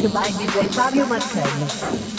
que vai DJ Fábio Marcano.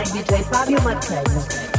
By DJ Fabio Marcello.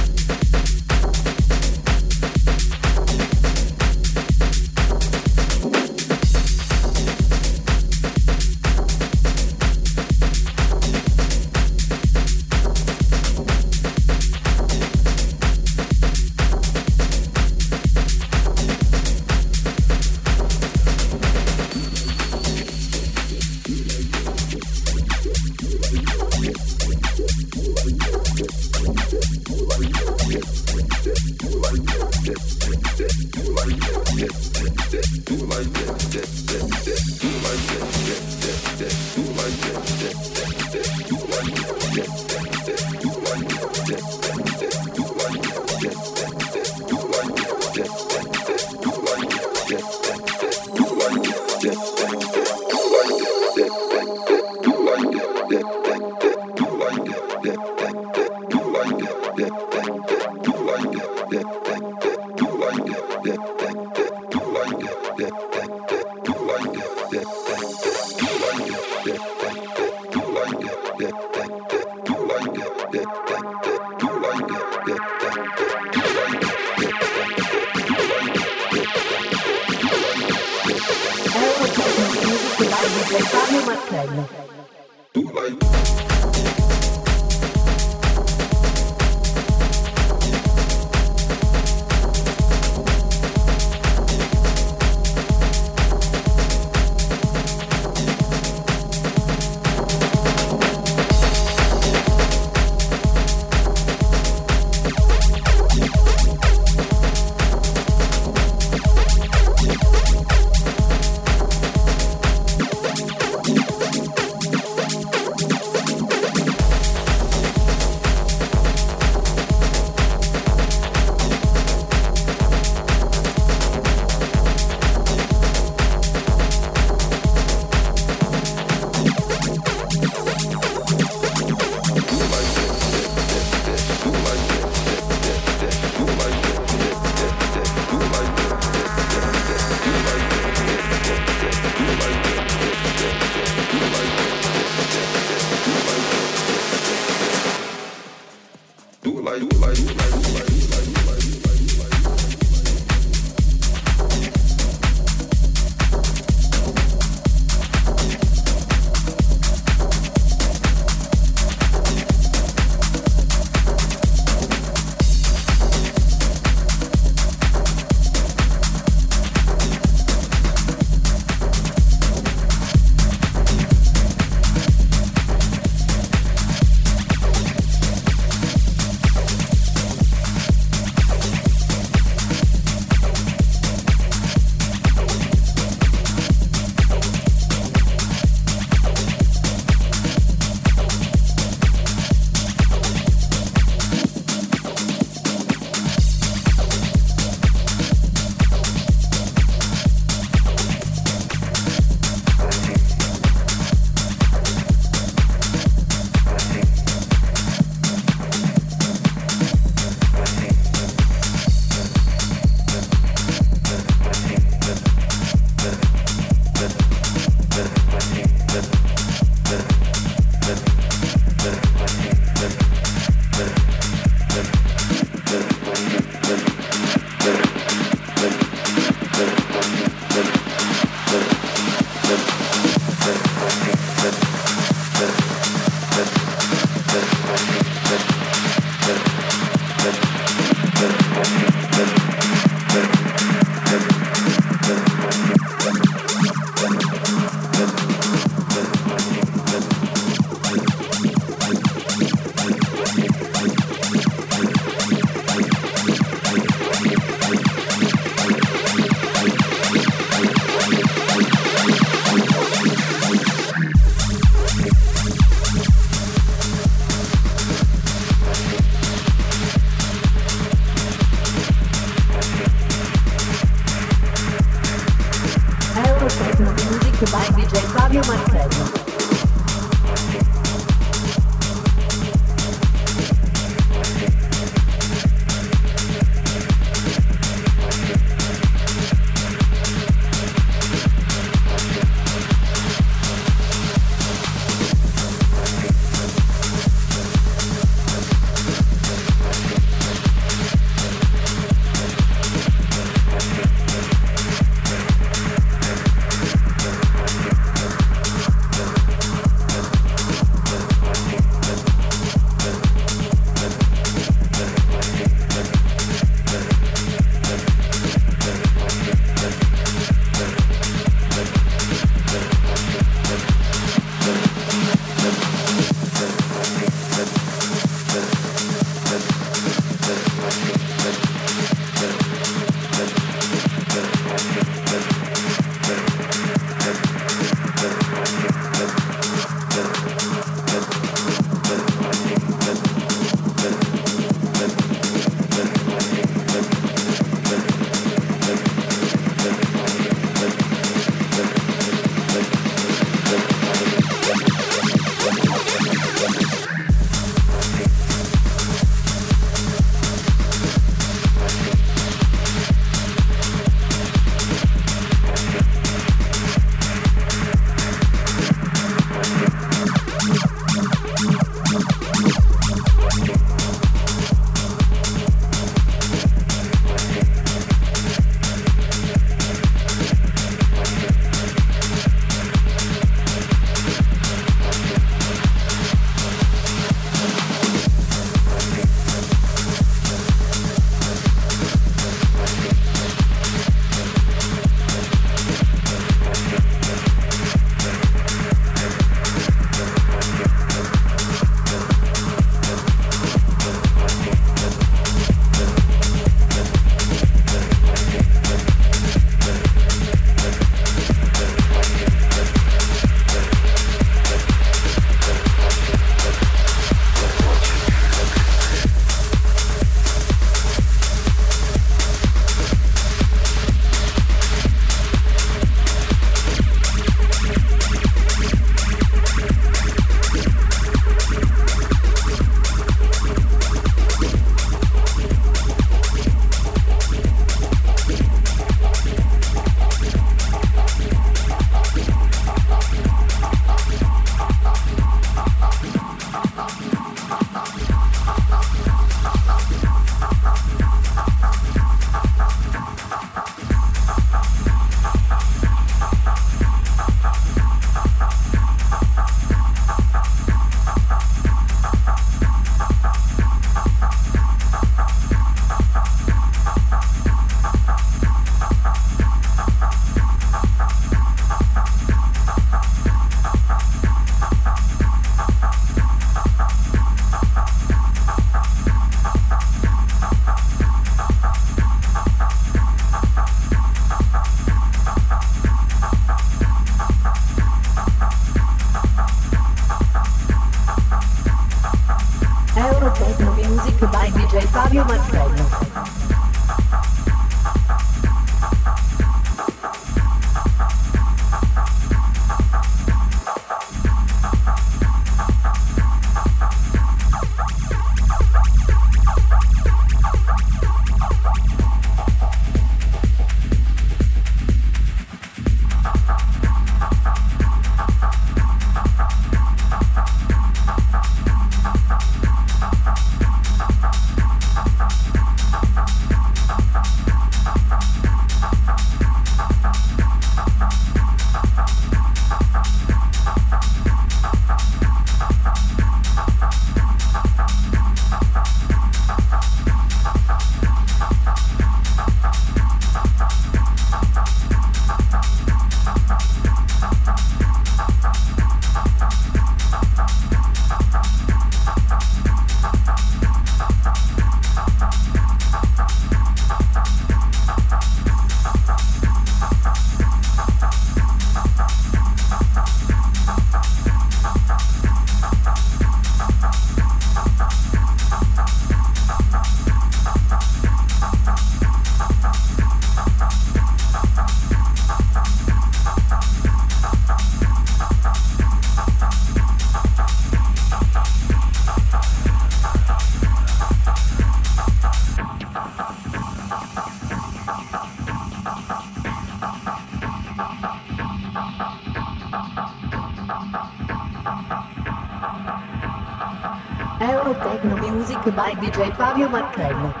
Fábio Marcano.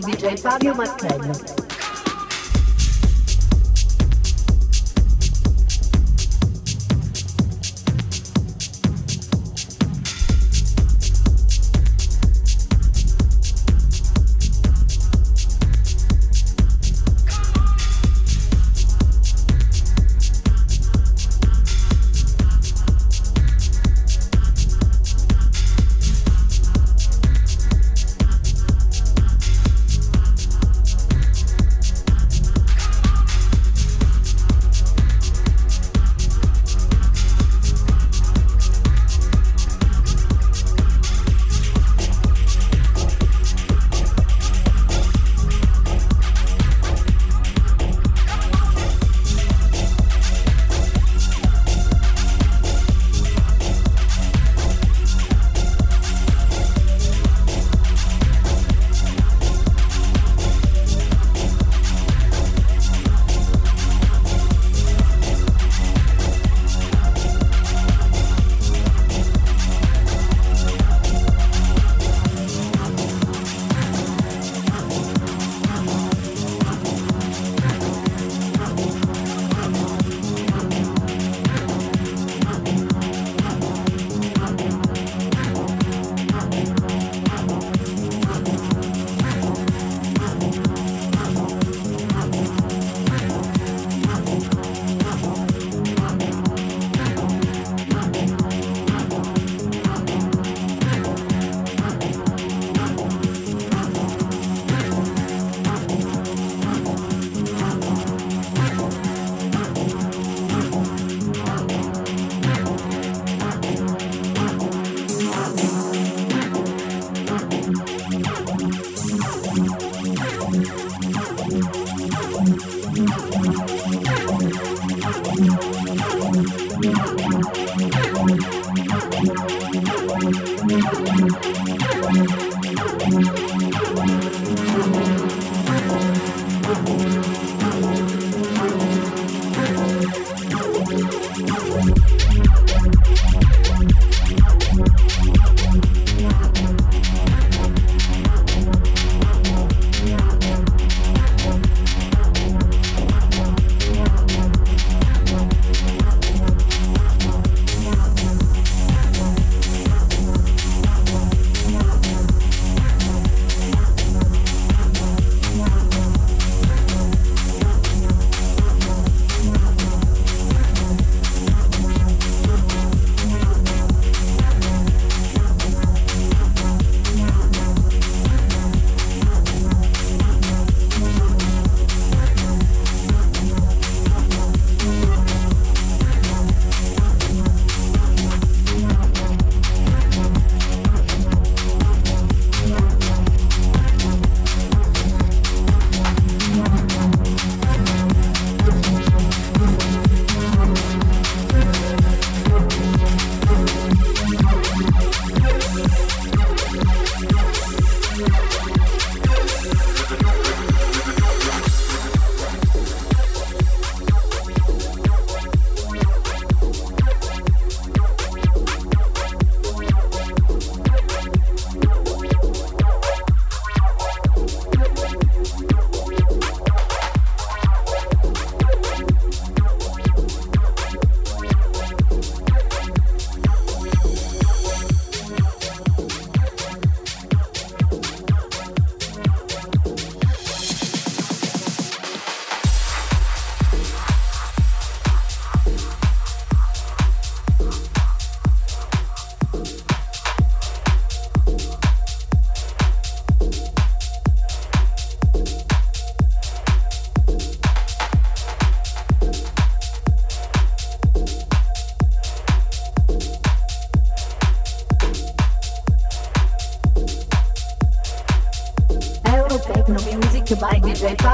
DJ Fabio Martello.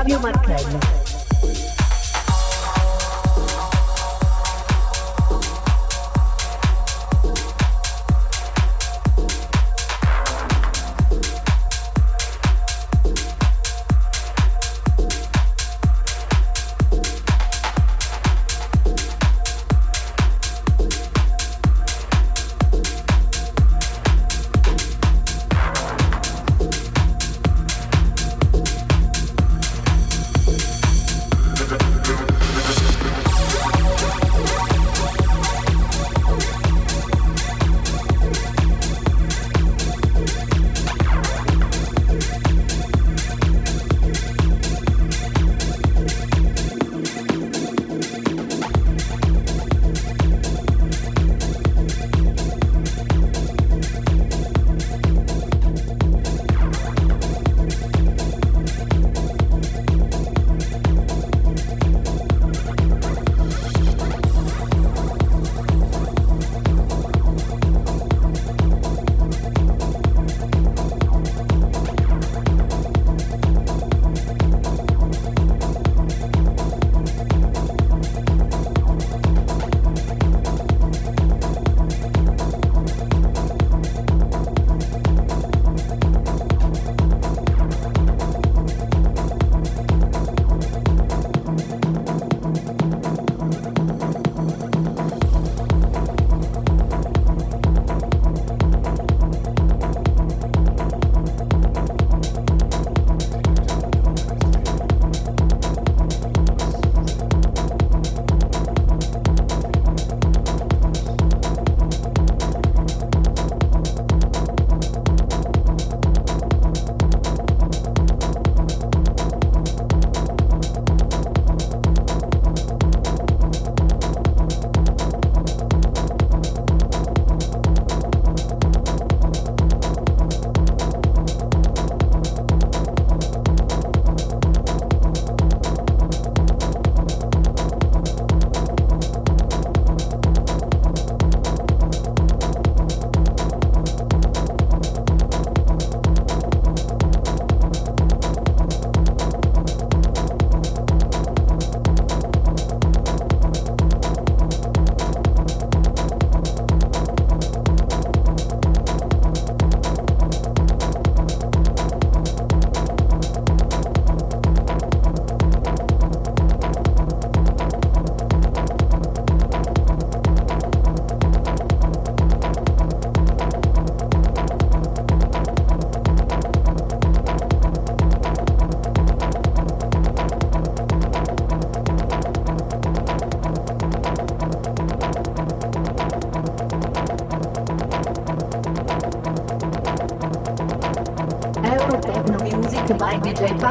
Fabio Martello.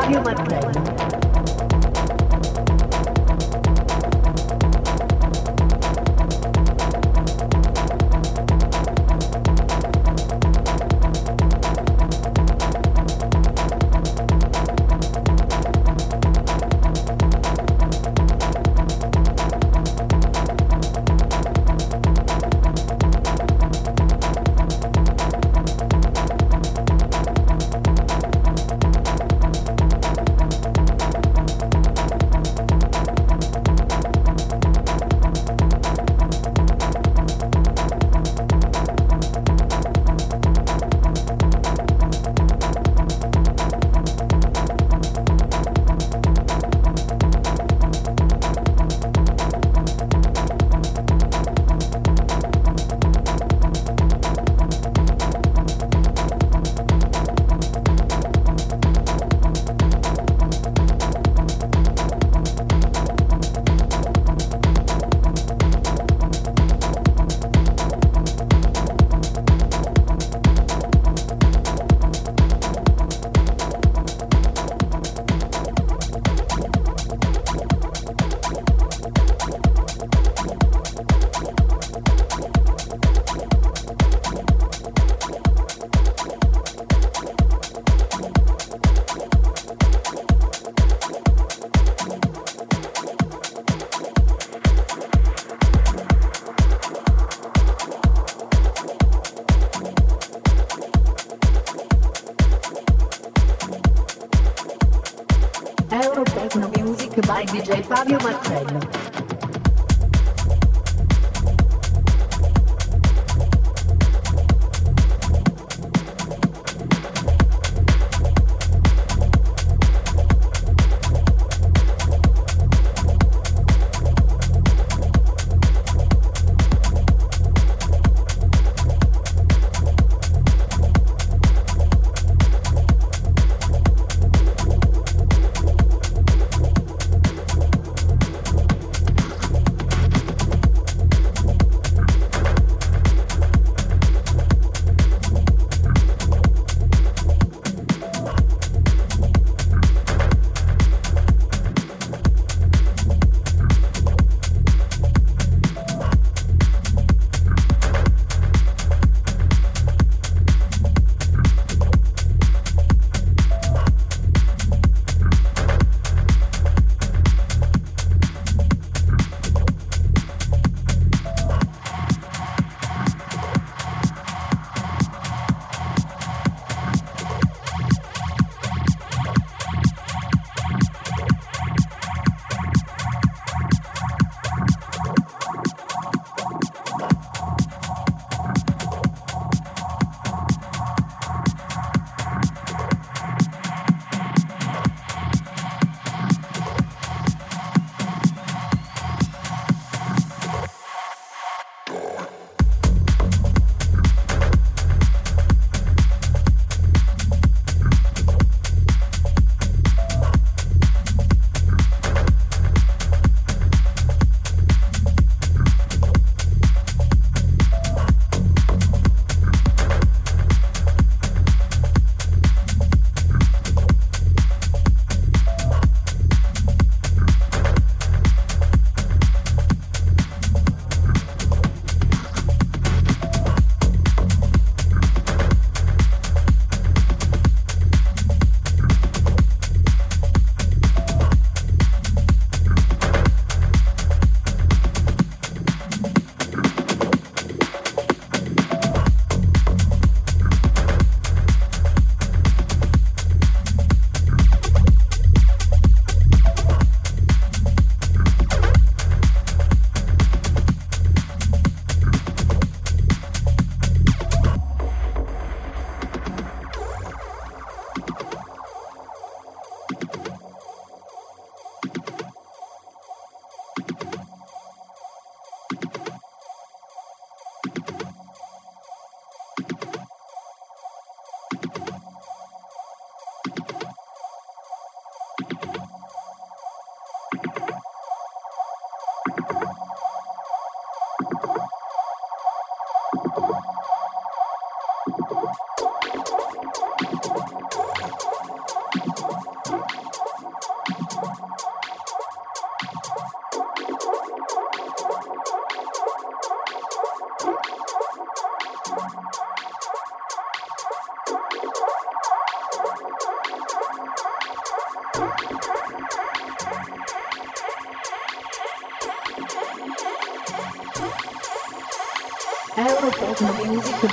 You my side.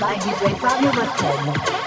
By DJ Fabio Marcello.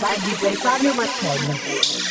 by DJ Fabio Martello.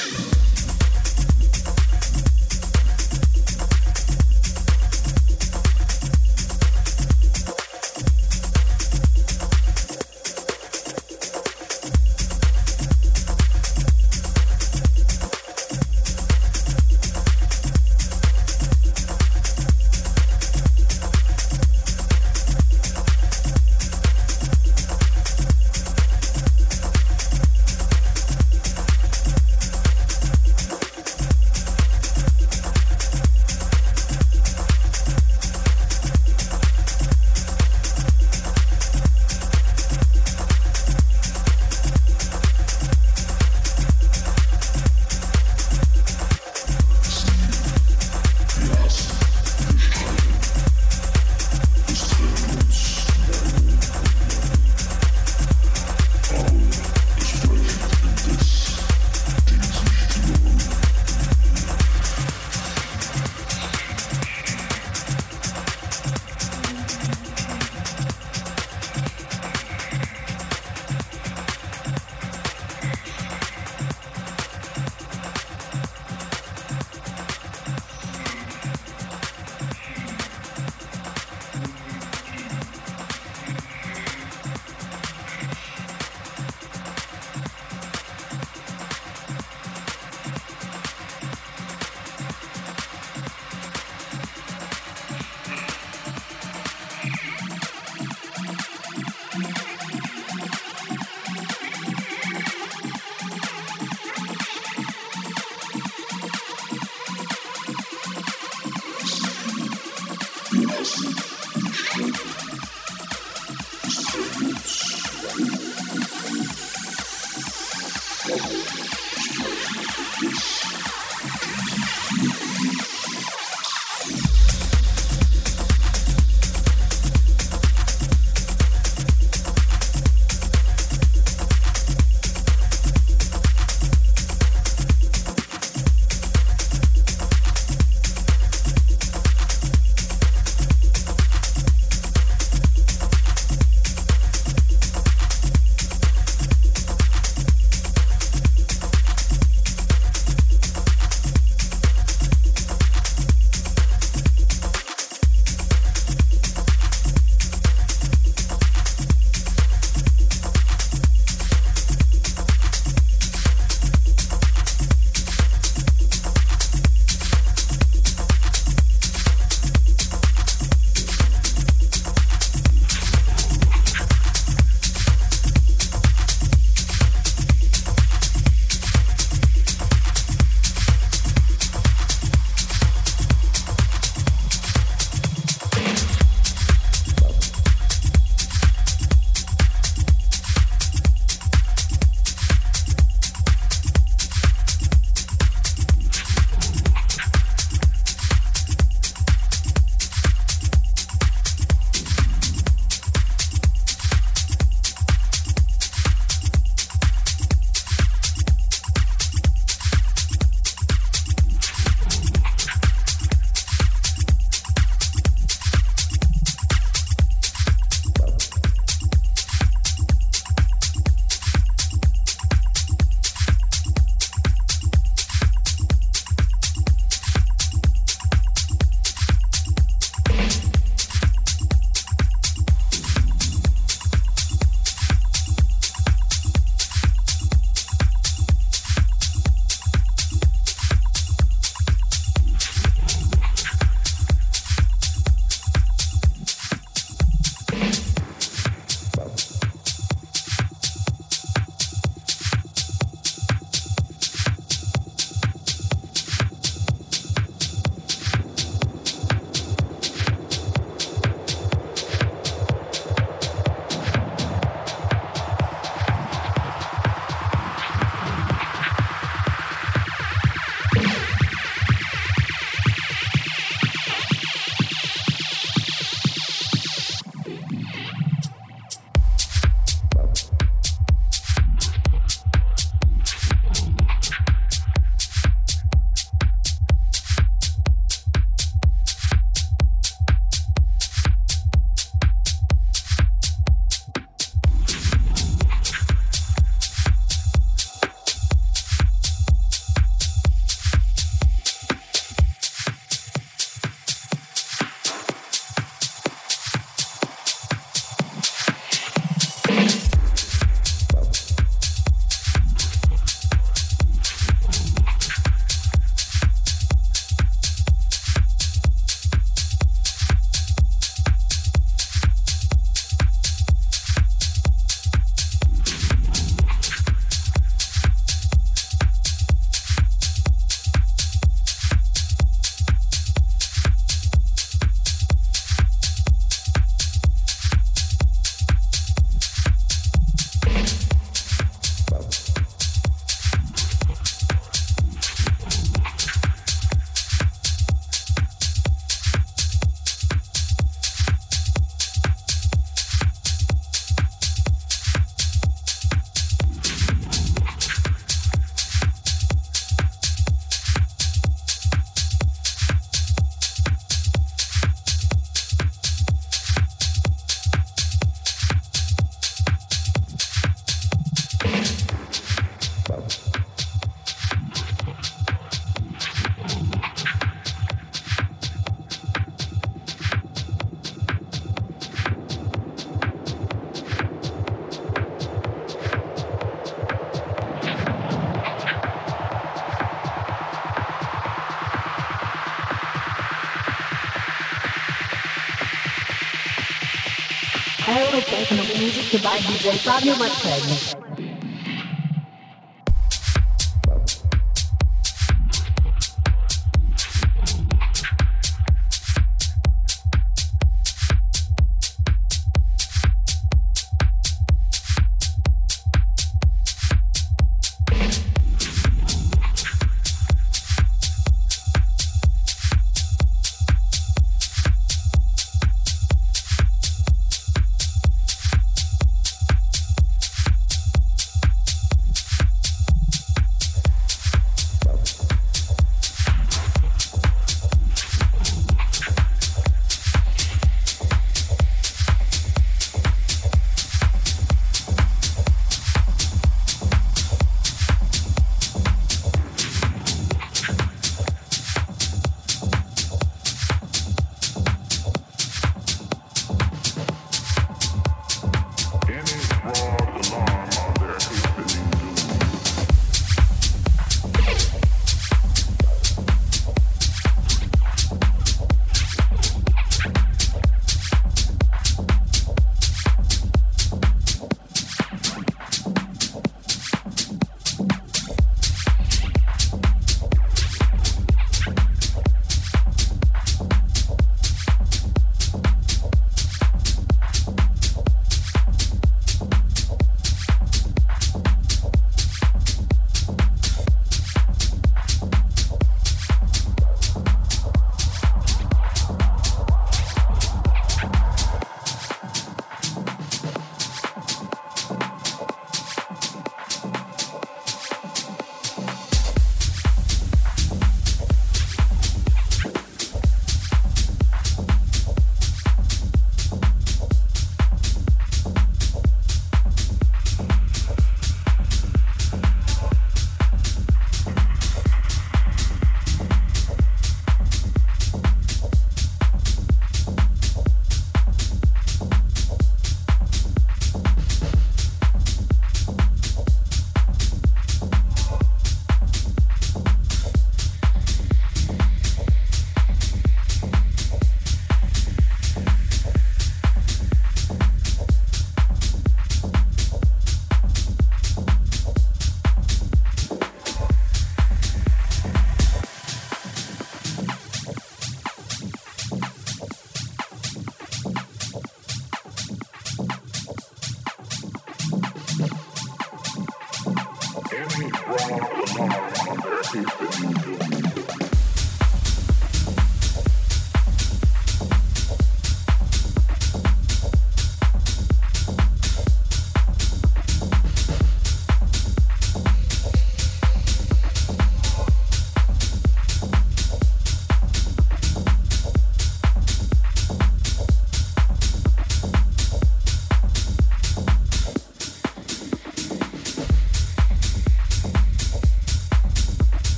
By DJ Fabio Marcello.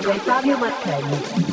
Giuseppe Fabio Martelli.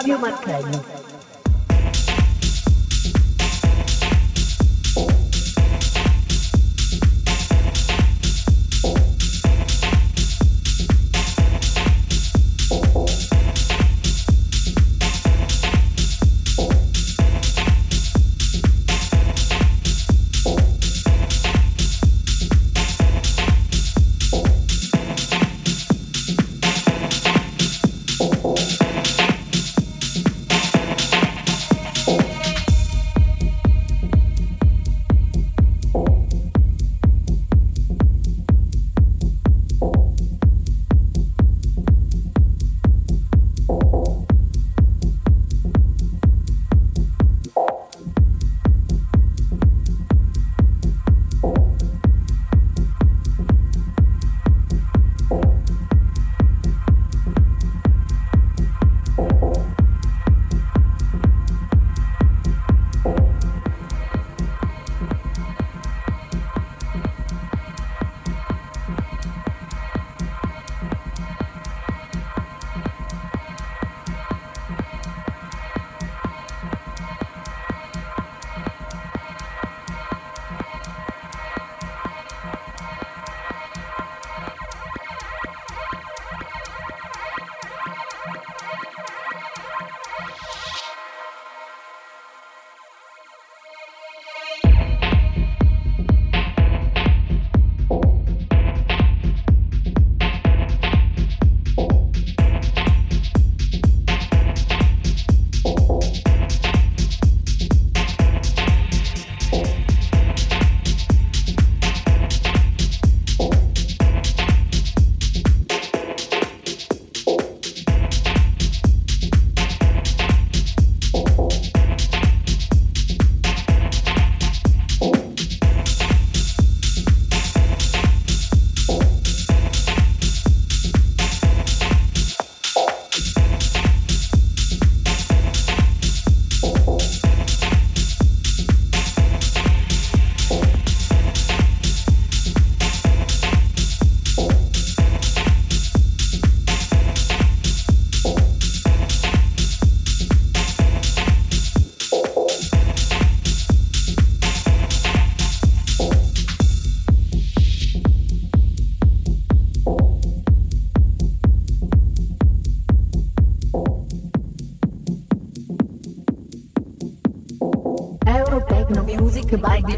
Fábio Marcano.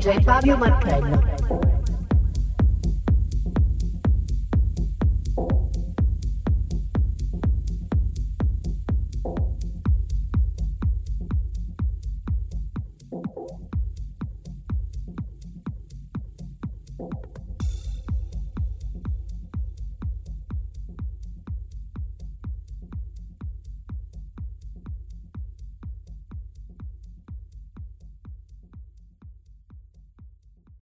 DJ Fabio Martello.